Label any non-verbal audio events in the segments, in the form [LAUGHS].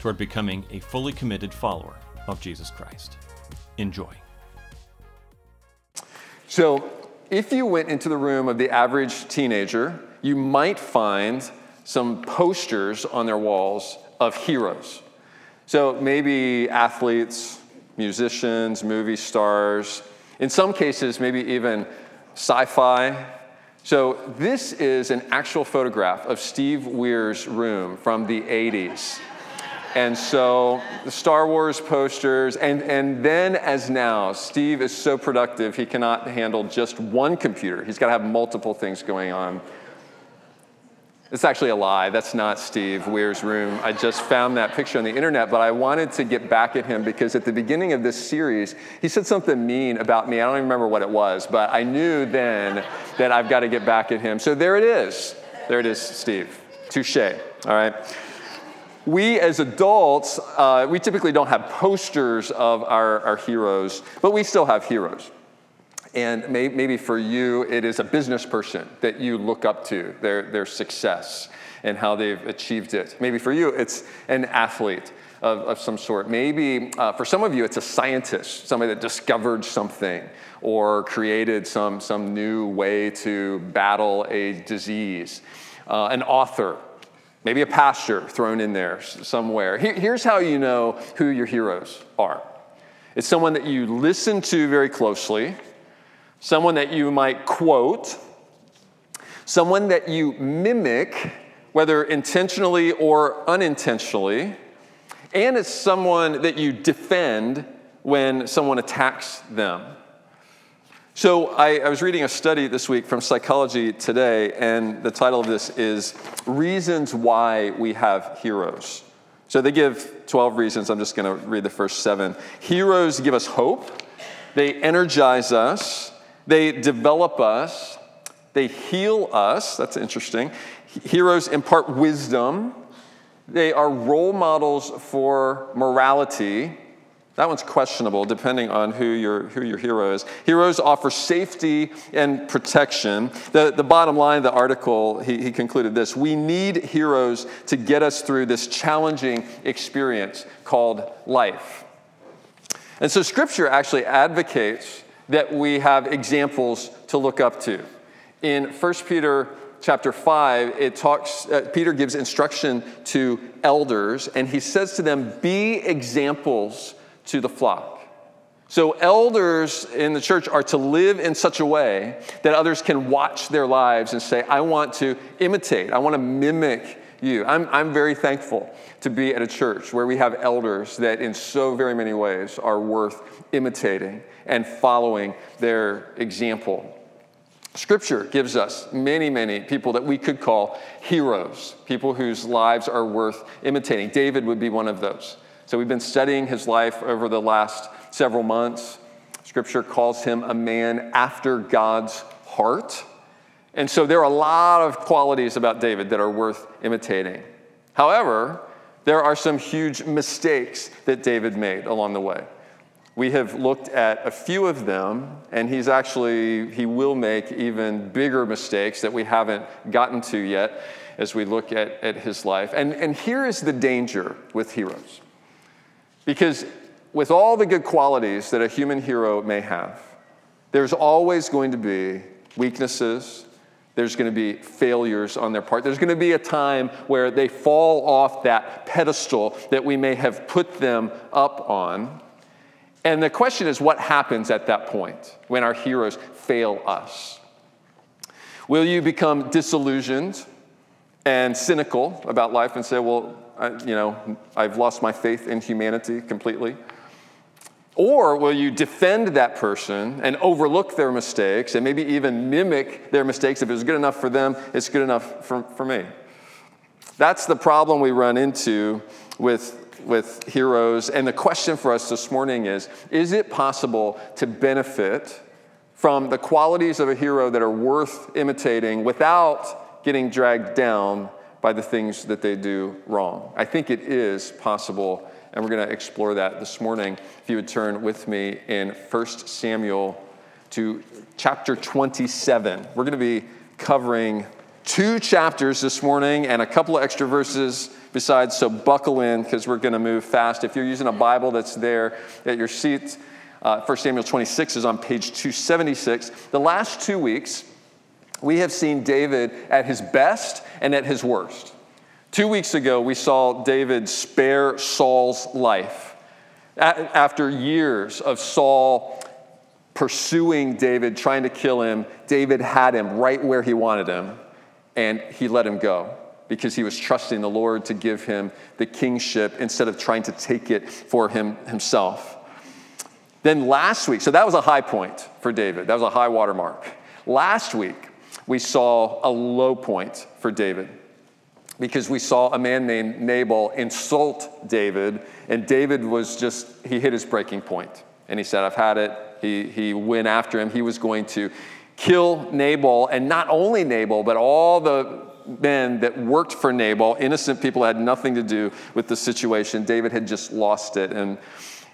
toward becoming a fully committed follower of Jesus Christ. Enjoy. So, if you went into the room of the average teenager, you might find some posters on their walls of heroes. So, maybe athletes, musicians, movie stars, in some cases, maybe even sci fi. So, this is an actual photograph of Steve Weir's room from the 80s. And so the Star Wars posters, and, and then as now, Steve is so productive, he cannot handle just one computer. He's got to have multiple things going on. It's actually a lie. That's not Steve Weir's room. I just found that picture on the internet, but I wanted to get back at him because at the beginning of this series, he said something mean about me. I don't even remember what it was, but I knew then that I've got to get back at him. So there it is. There it is, Steve. Touche. All right we as adults, uh, we typically don't have posters of our, our heroes, but we still have heroes. And may, maybe for you, it is a business person that you look up to, their, their success and how they've achieved it. Maybe for you, it's an athlete of, of some sort. Maybe uh, for some of you, it's a scientist, somebody that discovered something or created some, some new way to battle a disease. Uh, an author, maybe a pastor thrown in there somewhere. Here's how you know who your heroes are it's someone that you listen to very closely, someone that you might quote, someone that you mimic, whether intentionally or unintentionally, and it's someone that you defend when someone attacks them. So, I, I, was reading a study this week from Psychology Today, and the title of this is Reasons Why We Have Heroes. So, they give 12 reasons. I'm just going to read the first seven. Heroes give us hope, they energize us, they develop us, they heal us. That's interesting. Heroes impart wisdom, they are role models for morality that one's questionable depending on who your, who your hero is. Heroes offer safety and protection. The, the bottom line of the article, he, he concluded this We need heroes to get us through this challenging experience called life. And so, Scripture actually advocates that we have examples to look up to. In 1 Peter chapter 5, it talks, uh, Peter gives instruction to elders, and he says to them, Be examples to the flock. So, elders in the church are to live in such a way that others can watch their lives and say, I want to imitate, I want to mimic you. I'm, I'm very thankful to be at a church where we have elders that, in so very many ways, are worth imitating and following their example. Scripture gives us many, many people that we could call heroes, people whose lives are worth imitating. David would be one of those. So we've been studying his life over the last several months. Scripture calls him a man after God's heart. And so there are a lot of qualities about David that are worth imitating. However, there are some huge mistakes that David made along the way. We have looked at a few of them, and he's actually, he will make even bigger mistakes that we haven't gotten to yet as we look at, at his life. And, and here is the danger with heroes because with all the good qualities that a human hero may have, there's always going to be weaknesses. There's going to be failures on their part. There's going to be a time where they fall off that pedestal that we may have put them up on. And the question is what happens at that point when our heroes fail us? Will you become disillusioned and cynical about life and say, well, I, you know, I've lost my faith in humanity completely? Or will you defend that person and overlook their mistakes and maybe even mimic their mistakes? If it was good enough for them, it's good enough for, for me. That's the problem we run into with with heroes. And the question for us this morning is Is it possible to benefit from the qualities of a hero that are worth imitating without getting dragged down by the things that they do wrong? I think it is possible, and we're going to explore that this morning. If you would turn with me in 1 Samuel to chapter 27. We're going to be covering two chapters this morning and a couple of extra verses besides, so buckle in because we're going to move fast. If you're using a Bible that's there at your seat, uh, 1 Samuel 26 is on page 276. The last two weeks, we have seen David at his best and at his worst. Two weeks ago, we saw David spare Saul's life. After years of Saul pursuing David, trying to kill him, David had him right where he wanted him and he let him go because he was trusting the Lord to give him the kingship instead of trying to take it for him himself. Then last week, so that was a high point for David. That was a high watermark. Last week, we saw a low point for David because we saw a man named Nabal insult David, and David was just, he hit his breaking point. And he said, I've had it. He, he went after him. He was going to kill Nabal, and not only Nabal, but all the men that worked for Nabal, innocent people had nothing to do with the situation. David had just lost it and,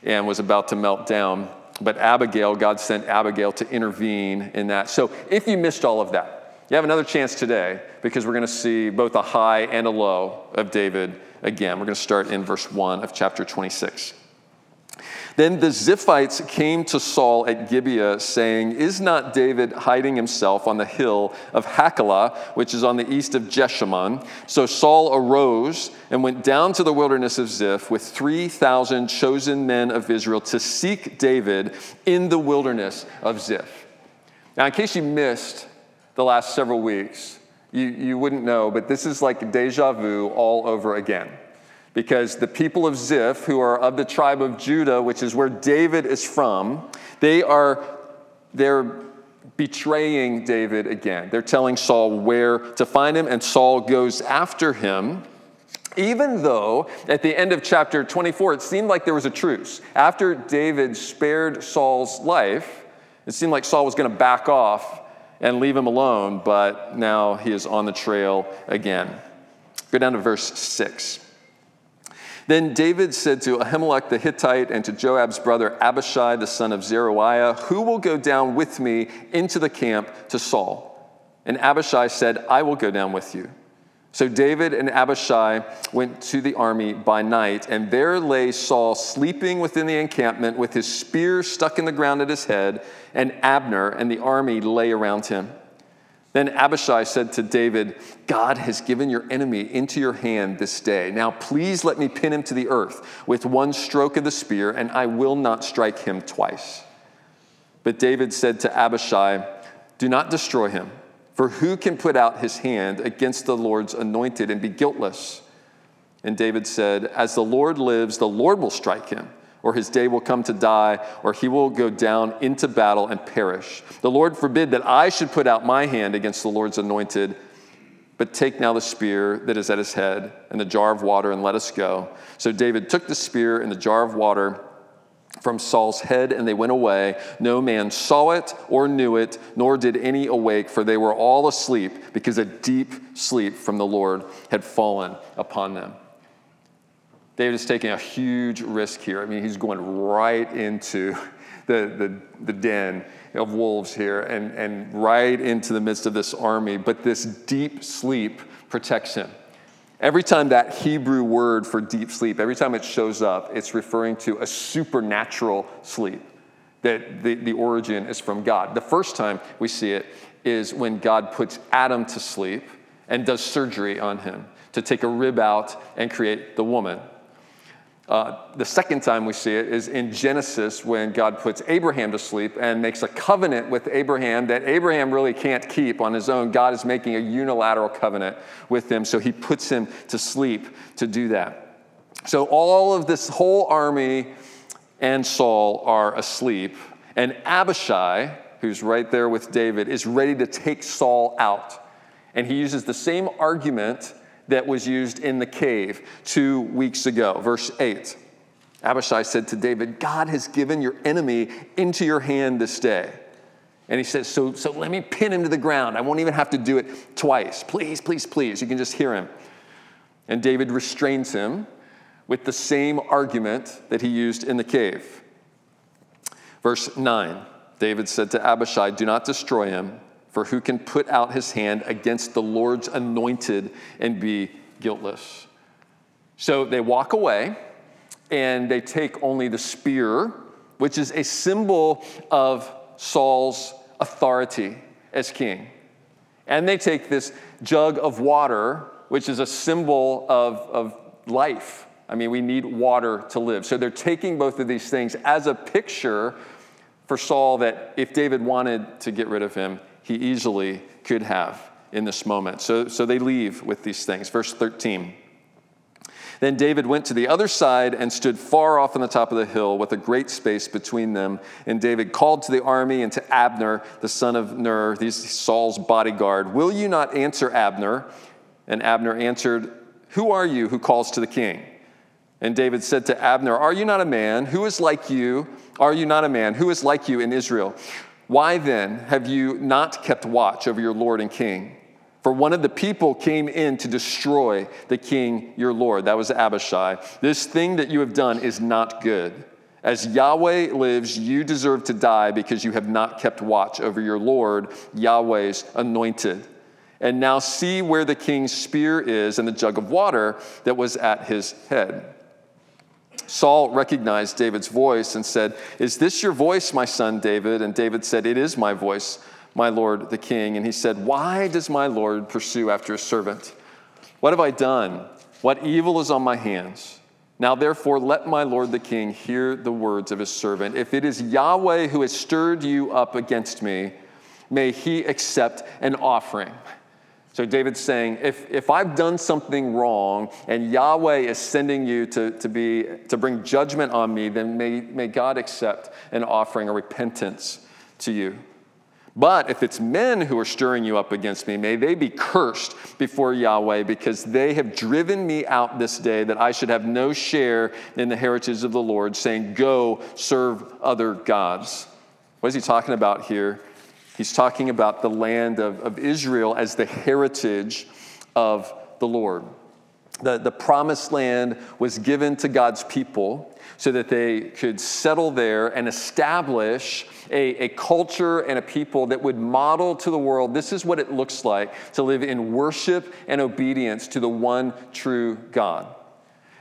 and was about to melt down. But Abigail, God sent Abigail to intervene in that. So if you missed all of that, you have another chance today because we're going to see both a high and a low of David again. We're going to start in verse 1 of chapter 26. Then the Ziphites came to Saul at Gibeah, saying, Is not David hiding himself on the hill of Hachilah, which is on the east of Jeshimon? So Saul arose and went down to the wilderness of Ziph with 3,000 chosen men of Israel to seek David in the wilderness of Ziph. Now, in case you missed the last several weeks, you, you wouldn't know, but this is like deja vu all over again because the people of Ziph, who are of the tribe of Judah, which is where David is from, they are they're betraying David again. They're telling Saul where to find him, and Saul goes after him. Even though at the end of chapter 24, it seemed like there was a truce. After David spared Saul's life, it seemed like Saul was going to back off and leave him alone, but now he is on the trail again. Go down to verse 6. Then David said to Ahimelech the Hittite and to Joab's brother Abishai the son of Zeruiah, Who will go down with me into the camp to Saul? And Abishai said, I will go down with you. So David and Abishai went to the army by night, and there lay Saul sleeping within the encampment with his spear stuck in the ground at his head, and Abner and the army lay around him. Then Abishai said to David, God has given your enemy into your hand this day. Now please let me pin him to the earth with one stroke of the spear, and I will not strike him twice. But David said to Abishai, Do not destroy him, for who can put out his hand against the Lord's anointed and be guiltless? And David said, As the Lord lives, the Lord will strike him or his day will come to die, or he will go down into battle and perish. The Lord forbid that I should put out my hand against the Lord's anointed. But take now the spear that is at his head and the jar of water and let us go. So David took the spear and the jar of water from Saul's head, and they went away. No man saw it or knew it, nor did any awake, for they were all asleep, because a deep sleep from the Lord had fallen upon them. David is taking a huge risk here. I mean, he's going right into the, the, the den of wolves here and, and right into the midst of this army, but this deep sleep protects him. Every time that Hebrew word for deep sleep, every time it shows up, it's referring to a supernatural sleep, that the, the origin is from God. The first time we see it is when God puts Adam to sleep and does surgery on him to take a rib out and create the woman. Uh, the second time we see it is in Genesis when God puts Abraham to sleep and makes a covenant with Abraham that Abraham really can't keep on his own. God is making a unilateral covenant with him, so he puts him to sleep to do that. So all of this whole army and Saul are asleep, and Abishai, who's right there with David, is ready to take Saul out. And he uses the same argument that was used in the cave two weeks ago. Verse 8 Abishai said to David, God has given your enemy into your hand this day. And he says, so, so let me pin him to the ground. I won't even have to do it twice. Please, please, please. You can just hear him. And David restrains him with the same argument that he used in the cave. Verse 9 David said to Abishai, Do not destroy him, for who can put out his hand against the Lord's anointed and be guiltless? So they walk away and they take only the spear, which is a symbol of Saul's authority as king. And they take this jug of water, which is a symbol of, of life. I mean, we need water to live. So they're taking both of these things as a picture for Saul that if David wanted to get rid of him, he easily could have in this moment. So, so they leave with these things. Verse 13. Then David went to the other side and stood far off on the top of the hill with a great space between them. And David called to the army and to Abner, the son of Ner, these Saul's bodyguard, Will you not answer Abner? And Abner answered, Who are you who calls to the king? And David said to Abner, Are you not a man? Who is like you? Are you not a man? Who is like you in Israel? Why then have you not kept watch over your Lord and king? For one of the people came in to destroy the king your Lord. That was Abishai. This thing that you have done is not good. As Yahweh lives, you deserve to die because you have not kept watch over your Lord, Yahweh's anointed. And now see where the king's spear is and the jug of water that was at his head. Saul recognized David's voice and said, Is this your voice, my son David? And David said, It is my voice my lord the king. And he said, Why does my lord pursue after a servant? What have I done? What evil is on my hands? Now, therefore, let my lord the king hear the words of his servant. If it is Yahweh who has stirred you up against me, may he accept an offering. So David's saying, if, if I've done something wrong and Yahweh is sending you to, to, be, to bring judgment on me, then may, may God accept an offering, a repentance to you. But if it's men who are stirring you up against me, may they be cursed before Yahweh because they have driven me out this day that I should have no share in the heritage of the Lord, saying, Go serve other gods. What is he talking about here? He's talking about the land of, of Israel as the heritage of the Lord. The, the promised land was given to God's people so that they could settle there and establish a, a culture and a people that would model to the world this is what it looks like to live in worship and obedience to the one true God.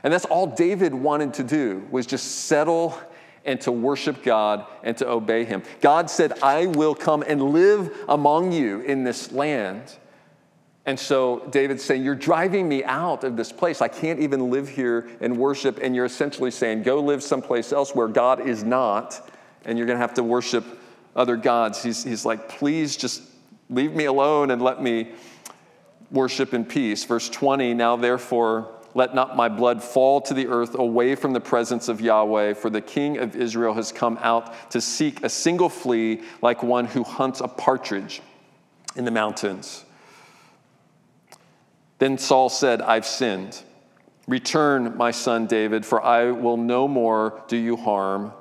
And that's all David wanted to do was just settle and to worship God and to obey him. God said, I will come and live among you in this land. And so David's saying, You're driving me out of this place. I can't even live here and worship. And you're essentially saying, Go live someplace else where God is not, and you're going to have to worship other gods. He's, he's like, Please just leave me alone and let me worship in peace. Verse 20 Now therefore, let not my blood fall to the earth away from the presence of Yahweh, for the king of Israel has come out to seek a single flea like one who hunts a partridge in the mountains. Then Saul said, I've sinned. Return, my son David, for I will no more do you harm.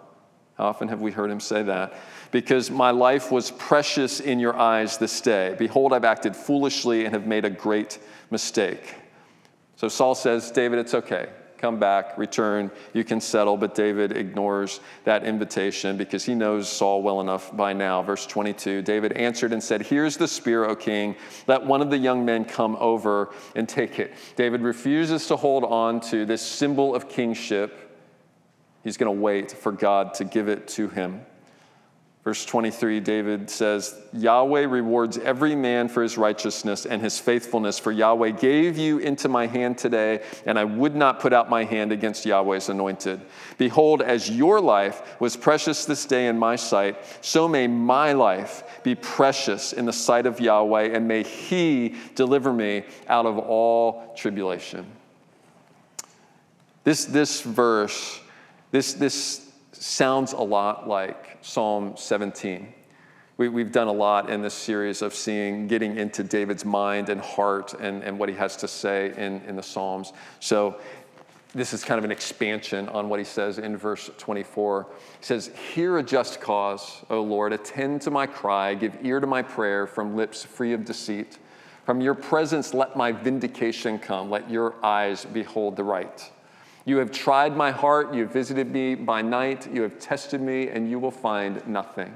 How often have we heard him say that? Because my life was precious in your eyes this day. Behold, I've acted foolishly and have made a great mistake. So Saul says, David, it's okay come back, return, you can settle. But David ignores that invitation because he knows Saul well enough by now. Verse 22 David answered and said, Here's the spear, O king. Let one of the young men come over and take it. David refuses to hold on to this symbol of kingship. He's going to wait for God to give it to him. Verse 23, David says, Yahweh rewards every man for his righteousness and his faithfulness, for Yahweh gave you into my hand today, and I would not put out my hand against Yahweh's anointed. Behold, as your life was precious this day in my sight, so may my life be precious in the sight of Yahweh, and may he deliver me out of all tribulation. This, this verse, this, this sounds a lot like Psalm 17, We, have done a lot in this series of seeing, getting into David's mind and heart and, and what he has to say in, in the Psalms. So this is kind of an expansion on what he says in verse 24. He says, Hear a just cause, O Lord, attend to my cry, give ear to my prayer from lips free of deceit. From your presence, let my vindication come, let your eyes behold the right. You have tried my heart, you have visited me by night, you have tested me, and you will find nothing.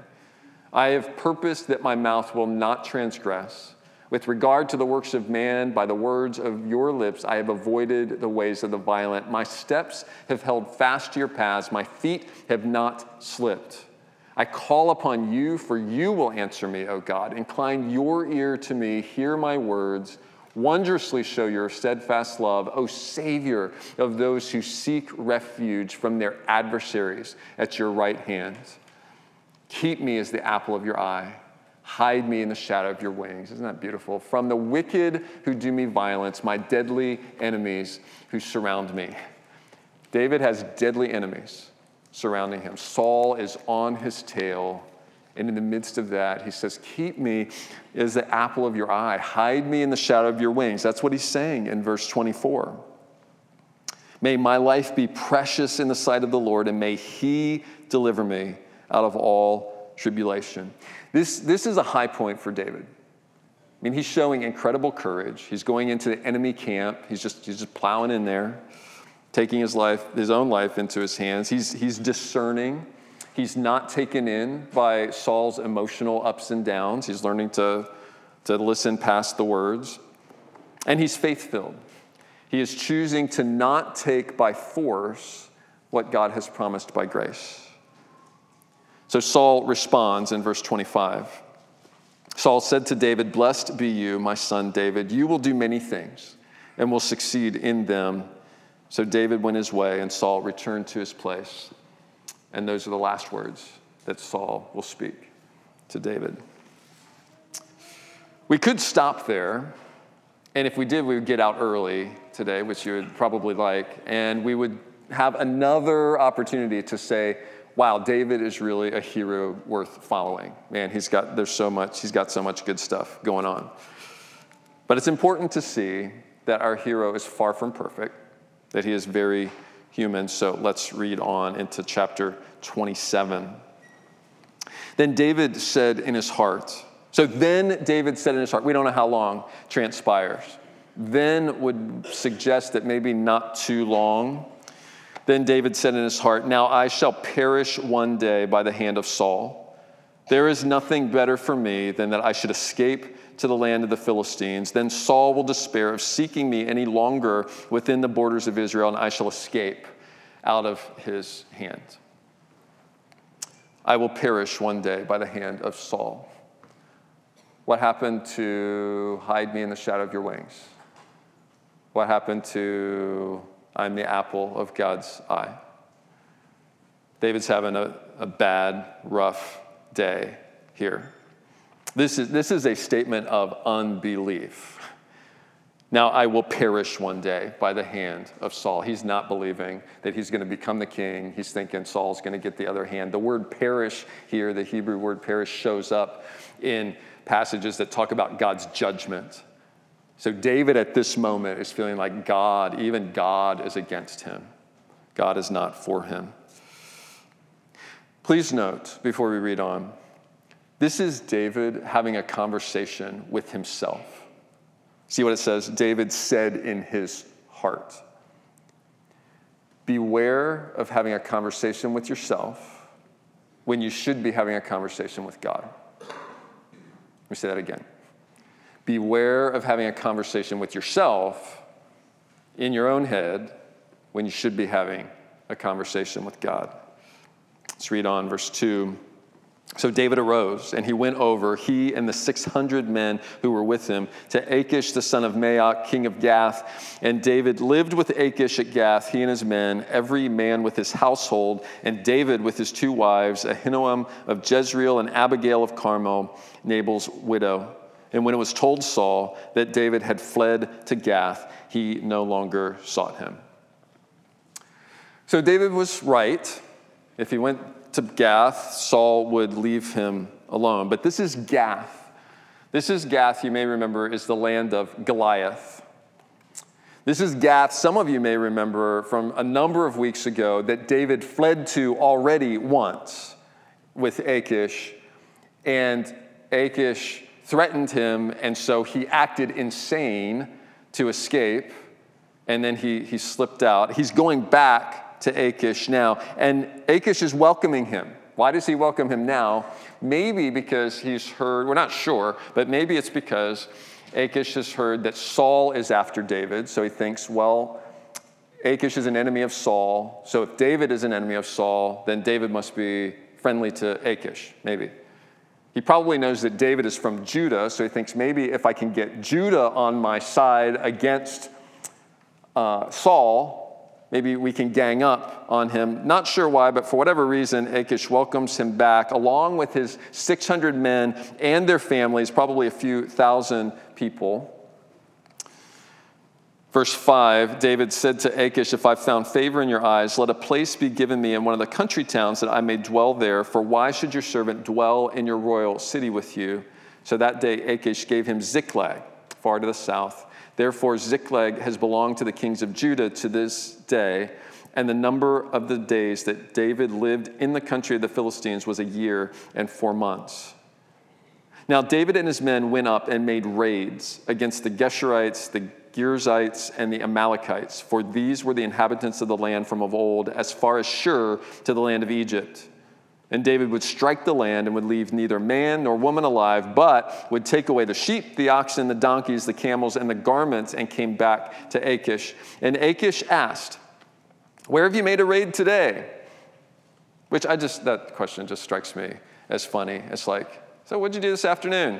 I have purposed that my mouth will not transgress. With regard to the works of man, by the words of your lips, I have avoided the ways of the violent. My steps have held fast to your paths, my feet have not slipped. I call upon you, for you will answer me, O God. Incline your ear to me, hear my words. Wondrously show your steadfast love, O Savior of those who seek refuge from their adversaries at your right hand. Keep me as the apple of your eye. Hide me in the shadow of your wings. Isn't that beautiful? From the wicked who do me violence, my deadly enemies who surround me. David has deadly enemies surrounding him. Saul is on his tail. And in the midst of that, he says, Keep me as the apple of your eye. Hide me in the shadow of your wings. That's what he's saying in verse 24. May my life be precious in the sight of the Lord, and may he deliver me out of all tribulation. This, this is a high point for David. I mean, he's showing incredible courage. He's going into the enemy camp. He's just, he's just plowing in there taking his life, his own life into his hands. He's, he's discerning. He's not taken in by Saul's emotional ups and downs. He's learning to, to listen past the words. And he's faith filled. He is choosing to not take by force what God has promised by grace. So Saul responds in verse 25. Saul said to David, Blessed be you, my son David. You will do many things and will succeed in them. So David went his way, and Saul returned to his place. And those are the last words that Saul will speak to David. We could stop there, and if we did, we would get out early today, which you would probably like, and we would have another opportunity to say, wow, David is really a hero worth following. Man, he's got, there's so much, he's got so much good stuff going on. But it's important to see that our hero is far from perfect that he is very human. So let's read on into chapter 27. Then David said in his heart, so then David said in his heart, we don't know how long transpires. Then would suggest that maybe not too long. Then David said in his heart, Now I shall perish one day by the hand of Saul. There is nothing better for me than that I should escape to the land of the Philistines. Then Saul will despair of seeking me any longer within the borders of Israel, and I shall escape out of his hand. I will perish one day by the hand of Saul. What happened to hide me in the shadow of your wings? What happened to I'm the apple of God's eye? David's having a, a bad, rough day here. This is, this is a statement of unbelief. Now I will perish one day by the hand of Saul. He's not believing that he's going to become the king. He's thinking Saul's going to get the other hand. The word perish here, the Hebrew word perish, shows up in passages that talk about God's judgment. So David at this moment is feeling like God, even God, is against him. God is not for him. Please note before we read on this is David having a conversation with himself. See what it says? David said in his heart. Beware of having a conversation with yourself when you should be having a conversation with God. Let me say that again. Beware of having a conversation with yourself in your own head when you should be having a conversation with God. Let's read on, verse 2. So David arose and he went over, he and the 600 men who were with him, to Achish the son of Maoch, king of Gath. And David lived with Achish at Gath, he and his men, every man with his household, and David with his two wives, Ahinoam of Jezreel and Abigail of Carmel, Nabal's widow. And when it was told Saul that David had fled to Gath, he no longer sought him. So David was right. If he went to Gath, Saul would leave him alone. But this is Gath. This is Gath, you may remember, is the land of Goliath. This is Gath, some of you may remember from a number of weeks ago, that David fled to already once with Achish. And Achish threatened him, and so he acted insane to escape. And then he, he slipped out. He's going back to Achish now, and Achish is welcoming him. Why does he welcome him now? Maybe because he's heard, we're not sure, but maybe it's because Achish has heard that Saul is after David, so he thinks, well, Achish is an enemy of Saul, so if David is an enemy of Saul, then David must be friendly to Achish, maybe. He probably knows that David is from Judah, so he thinks maybe if I can get Judah on my side against uh, Saul, maybe we can gang up on him. Not sure why, but for whatever reason, Achish welcomes him back along with his 600 men and their families, probably a few thousand people. Verse 5 David said to Achish, If I've found favor in your eyes, let a place be given me in one of the country towns that I may dwell there. For why should your servant dwell in your royal city with you? So that day Achish gave him Ziklag, far to the south. Therefore, Ziklag has belonged to the kings of Judah to this day. And the number of the days that David lived in the country of the Philistines was a year and four months. Now, David and his men went up and made raids against the Geshurites, the Girzites, and the Amalekites, for these were the inhabitants of the land from of old, as far as Shur to the land of Egypt. And David would strike the land and would leave neither man nor woman alive, but would take away the sheep, the oxen, the donkeys, the camels, and the garments, and came back to Achish. And Achish asked, Where have you made a raid today? Which I just, that question just strikes me as funny. It's like, So what'd you do this afternoon?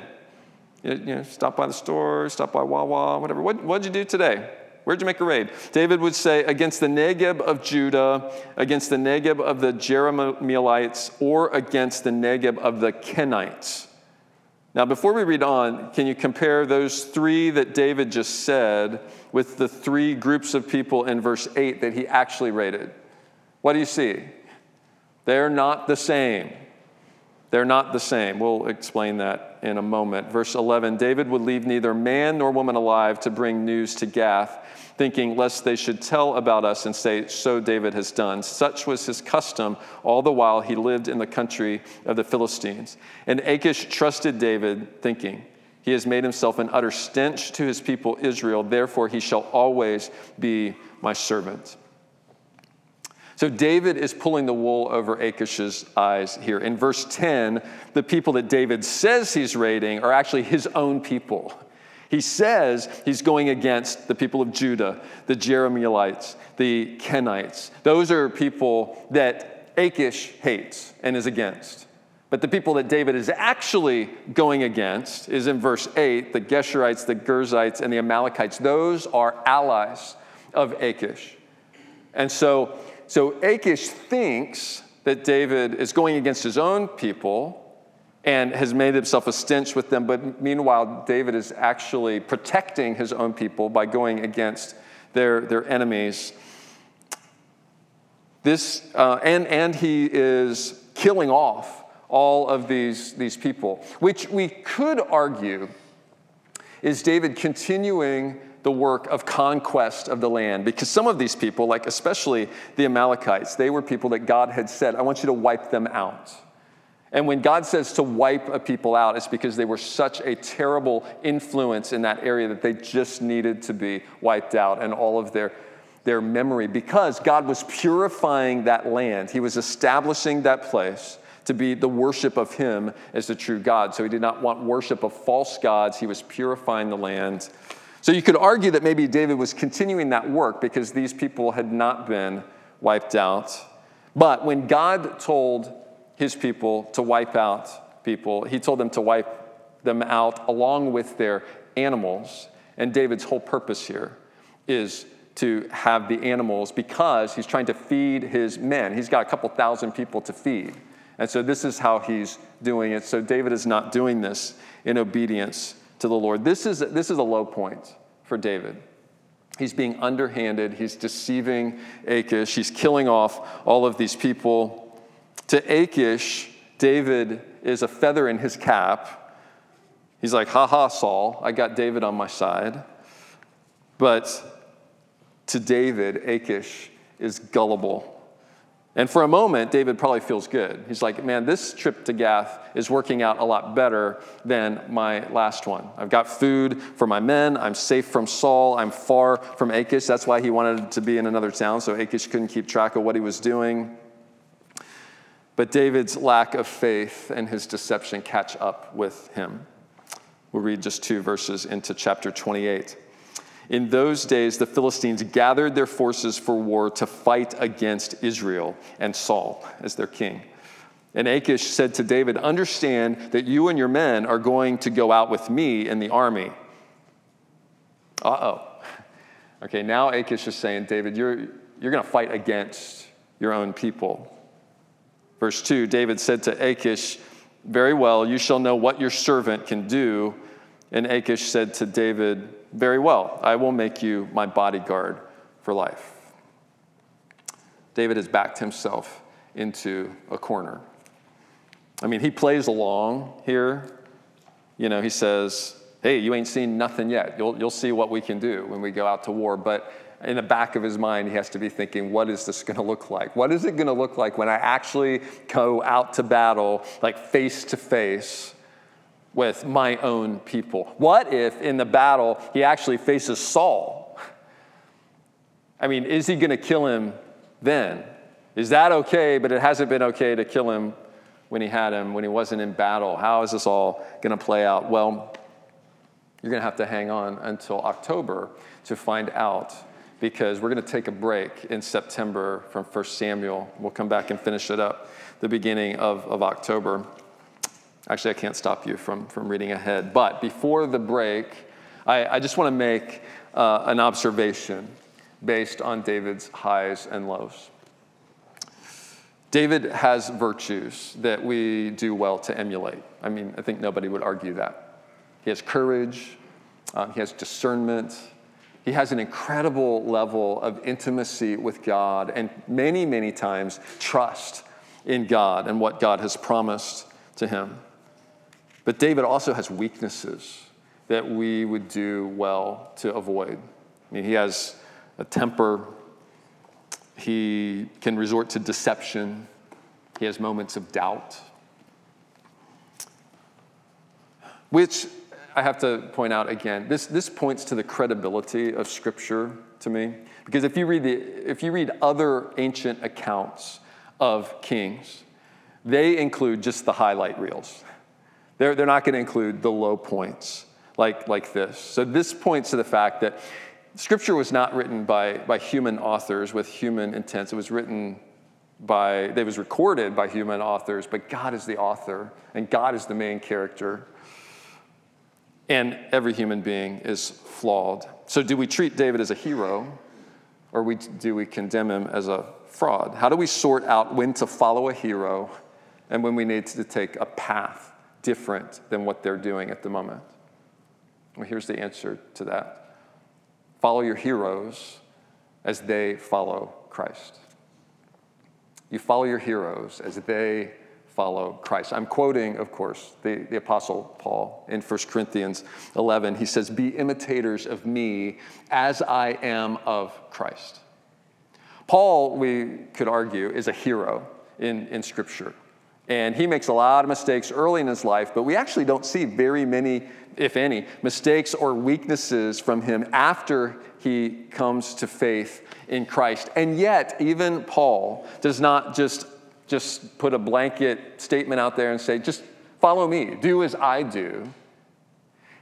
You, know, stop by the store, stop by Wawa, whatever. What, what'd you do today? Where'd you make a raid? David would say, against the Negeb of Judah, against the Negeb of the Jerahmeelites, or against the Negeb of the Kenites. Now, before we read on, can you compare those three that David just said with the three groups of people in verse 8 that he actually raided? What do you see? They're not the same. They're not the same. We'll explain that in a moment. Verse 11 David would leave neither man nor woman alive to bring news to Gath thinking lest they should tell about us and say, So David has done. Such was his custom all the while he lived in the country of the Philistines. And Achish trusted David, thinking, He has made himself an utter stench to his people Israel, therefore he shall always be my servant. So David is pulling the wool over Achish's eyes here. In verse 10, the people that David says he's raiding are actually his own people. He says he's going against the people of Judah, the Jerahmeelites, the Kenites. Those are people that Achish hates and is against. But the people that David is actually going against is in verse 8 the Geshurites, the Girzites, and the Amalekites. Those are allies of Achish. And so, so Achish thinks that David is going against his own people and has made himself a stench with them. But meanwhile, David is actually protecting his own people by going against their, their enemies. This, uh, and, and he is killing off all of these, these people, which we could argue is David continuing the work of conquest of the land because some of these people, like especially the Amalekites, they were people that God had said, I want you to wipe them out. And when God says to wipe a people out, it's because they were such a terrible influence in that area that they just needed to be wiped out and all of their, their memory because God was purifying that land. He was establishing that place to be the worship of Him as the true God. So He did not want worship of false gods, He was purifying the land. So you could argue that maybe David was continuing that work because these people had not been wiped out. But when God told his people to wipe out people. He told them to wipe them out along with their animals. And David's whole purpose here is to have the animals because he's trying to feed his men. He's got a couple thousand people to feed. And so this is how he's doing it. So David is not doing this in obedience to the Lord. This is, this is a low point for David. He's being underhanded, he's deceiving Achish, he's killing off all of these people to Achish, David is a feather in his cap. He's like, ha ha, Saul, I got David on my side. But to David, Achish is gullible. And for a moment, David probably feels good. He's like, man, this trip to Gath is working out a lot better than my last one. I've got food for my men. I'm safe from Saul. I'm far from Achish. That's why he wanted to be in another town, so Achish couldn't keep track of what he was doing. But David's lack of faith and his deception catch up with him. We'll read just two verses into chapter 28. In those days, the Philistines gathered their forces for war to fight against Israel and Saul as their king. And Achish said to David, Understand that you and your men are going to go out with me in the army. Uh oh. Okay, now Achish is saying, David, you're, you're going to fight against your own people. Verse 2 David said to Achish, Very well, you shall know what your servant can do. And Achish said to David, very well, I will make you my bodyguard for life. David has backed himself into a corner. I mean, he plays along here. You know, he says, Hey, you ain't seen nothing yet. You'll, you'll see what we can do when we go out to war. But in the back of his mind, he has to be thinking, what is this going to look like? What is it going to look like when I actually go out to battle, like face to face? with my own people? What if in the battle he actually faces Saul? I mean, is he going to kill him then? Is that okay, but it hasn't been okay to kill him when he had him, when he wasn't in battle? How is this all going to play out? Well, you're going to have to hang on until October to find out because we're going to take a break in September from 1 Samuel. We'll come back and finish it up the beginning of, of October. Actually, I can't stop you from, from reading ahead. But before the break, I, I just want to make uh, an observation based on David's highs and lows. David has virtues that we do well to emulate. I mean, I think nobody would argue that. He has courage, um, he has discernment, he has an incredible level of intimacy with God, and many, many times trust in God and what God has promised to him. But David also has weaknesses that we would do well to avoid. I mean, he has a temper, he can resort to deception, he has moments of doubt. Which I have to point out again, this, this points to the credibility of Scripture to me. Because if you read, the, if you read other ancient accounts of kings, they include just the highlight reels. They're, they're not going to include the low points like, like this. So, this points to the fact that Scripture was not written by, by human authors with human intents. It was written by, it was recorded by human authors, but God is the author, and God is the main character. And every human being is flawed. So, do we treat David as a hero, or we, do we condemn him as a fraud? How do we sort out when to follow a hero and when we need to take a path different than what they're doing at the moment? Well, here's the answer to that follow your heroes as they follow Christ. You follow your heroes as they follow Christ. I'm quoting, of course, the, the Apostle Paul in 1 Corinthians 11. He says, Be imitators of me as I am of Christ. Paul, we could argue, is a hero in, in Scripture. And he makes a lot of mistakes early in his life, but we actually don't see very many, if any, mistakes or weaknesses from him after he comes to faith in Christ. And yet, even Paul does not just, just put a blanket statement out there and say, just follow me, do as I do.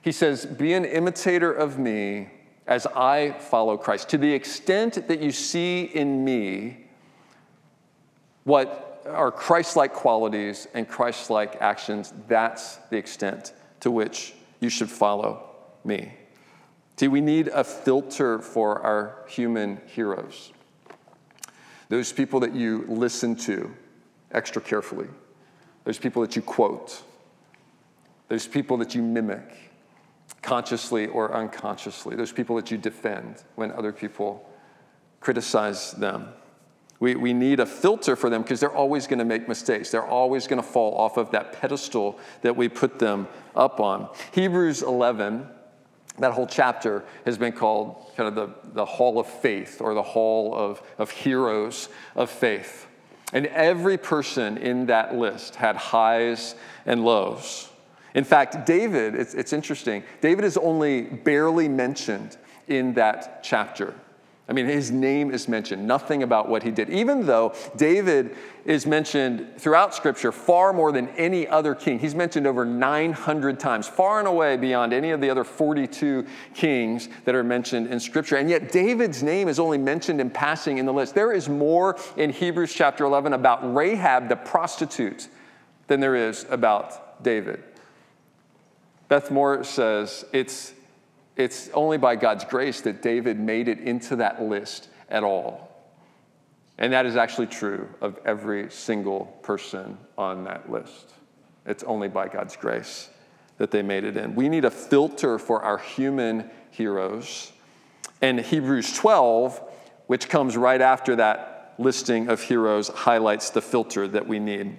He says, be an imitator of me as I follow Christ. To the extent that you see in me what are Christ like qualities and Christ like actions, that's the extent to which you should follow me. See, we need a filter for our human heroes. Those people that you listen to extra carefully, There's people that you quote, there's people that you mimic consciously or unconsciously, there's people that you defend when other people criticize them. We, we need a filter for them because they're always going to make mistakes. They're always going to fall off of that pedestal that we put them up on. Hebrews 11, that whole chapter has been called kind of the, the hall of faith or the hall of, of heroes of faith. And every person in that list had highs and lows. In fact, David, it's, it's interesting, David is only barely mentioned in that chapter. I mean, his name is mentioned, nothing about what he did. Even though David is mentioned throughout Scripture far more than any other king, he's mentioned over 900 times, far and away beyond any of the other 42 kings that are mentioned in Scripture. And yet, David's name is only mentioned in passing in the list. There is more in Hebrews chapter 11 about Rahab the prostitute than there is about David. Beth Moore says it's it's only by God's grace that David made it into that list at all. And that is actually true of every single person on that list. It's only by God's grace that they made it in. We need a filter for our human heroes. And Hebrews 12, which comes right after that listing of heroes, highlights the filter that we need.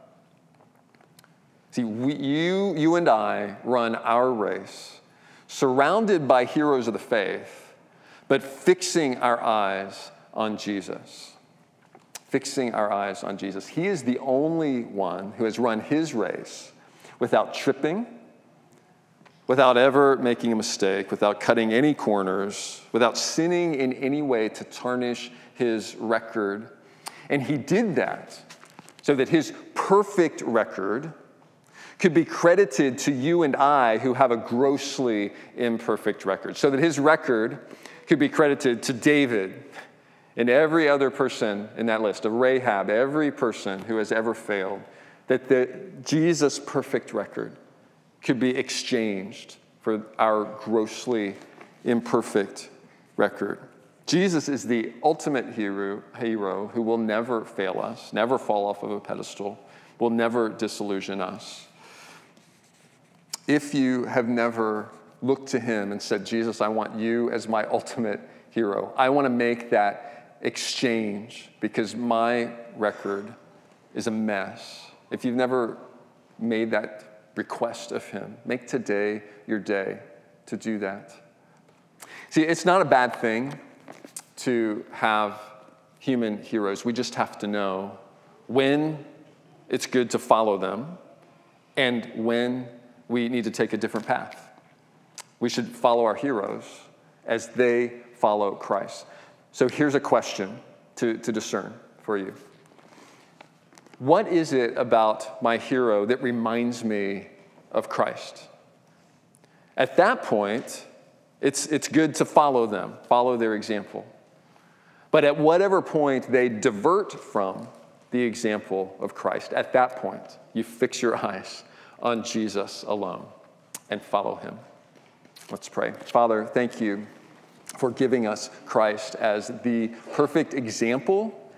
See, we, you, you and I run our race surrounded by heroes of the faith, but fixing our eyes on Jesus. Fixing our eyes on Jesus. He is the only one who has run his race without tripping, without ever making a mistake, without cutting any corners, without sinning in any way to tarnish his record. And he did that so that his perfect record could be credited to you and I who have a grossly imperfect record. So that his record could be credited to David and every other person in that list, of Rahab, every person who has ever failed, that the Jesus' perfect record could be exchanged for our grossly imperfect record. Jesus is the ultimate hero, hero who will never fail us, never fall off of a pedestal, will never disillusion us if you have never looked to him and said, Jesus, I want you as my ultimate hero, I want to make that exchange because my record is a mess. If you've never made that request of him, make today your day to do that. See, it's not a bad thing to have human heroes. We just have to know when it's good to follow them and when we need to take a different path. We should follow our heroes as they follow Christ. So here's a question to, to discern for you What is it about my hero that reminds me of Christ? At that point, it's, it's good to follow them, follow their example. But at whatever point they divert from the example of Christ, at that point, you fix your [LAUGHS] eyes on Jesus alone and follow him. Let's pray. Father, thank you for giving us Christ as the perfect example.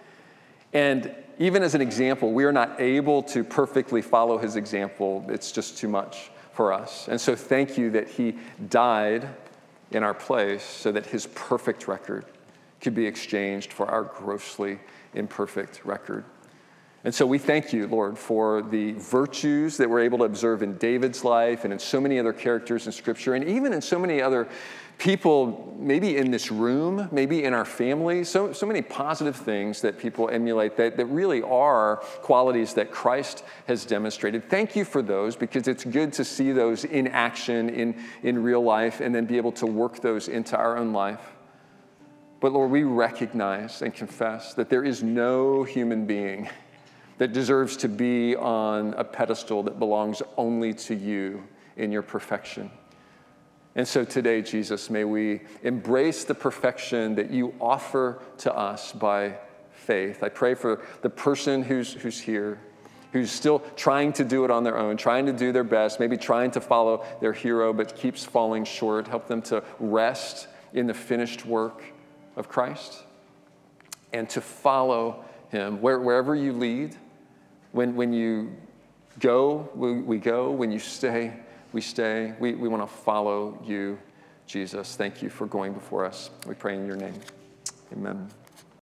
And even as an example, we are not able to perfectly follow his example. It's just too much for us. And so thank you that he died in our place so that his perfect record could be exchanged for our grossly imperfect record. And so we thank you, Lord, for the virtues that we're able to observe in David's life and in so many other characters in Scripture, and even in so many other people, maybe in this room, maybe in our family, so, so many positive things that people emulate that, that really are qualities that Christ has demonstrated. Thank you for those because it's good to see those in action in, in real life and then be able to work those into our own life. But Lord, we recognize and confess that there is no human being that deserves to be on a pedestal that belongs only to you in your perfection. And so today, Jesus, may we embrace the perfection that you offer to us by faith. I pray for the person who's, who's here, who's still trying to do it on their own, trying to do their best, maybe trying to follow their hero, but keeps falling short. Help them to rest in the finished work of Christ and to follow him Where, wherever you lead. When, when you go, we, we go. When you stay, we stay. We, we want to follow you, Jesus. Thank you for going before us. We pray in your name. Amen.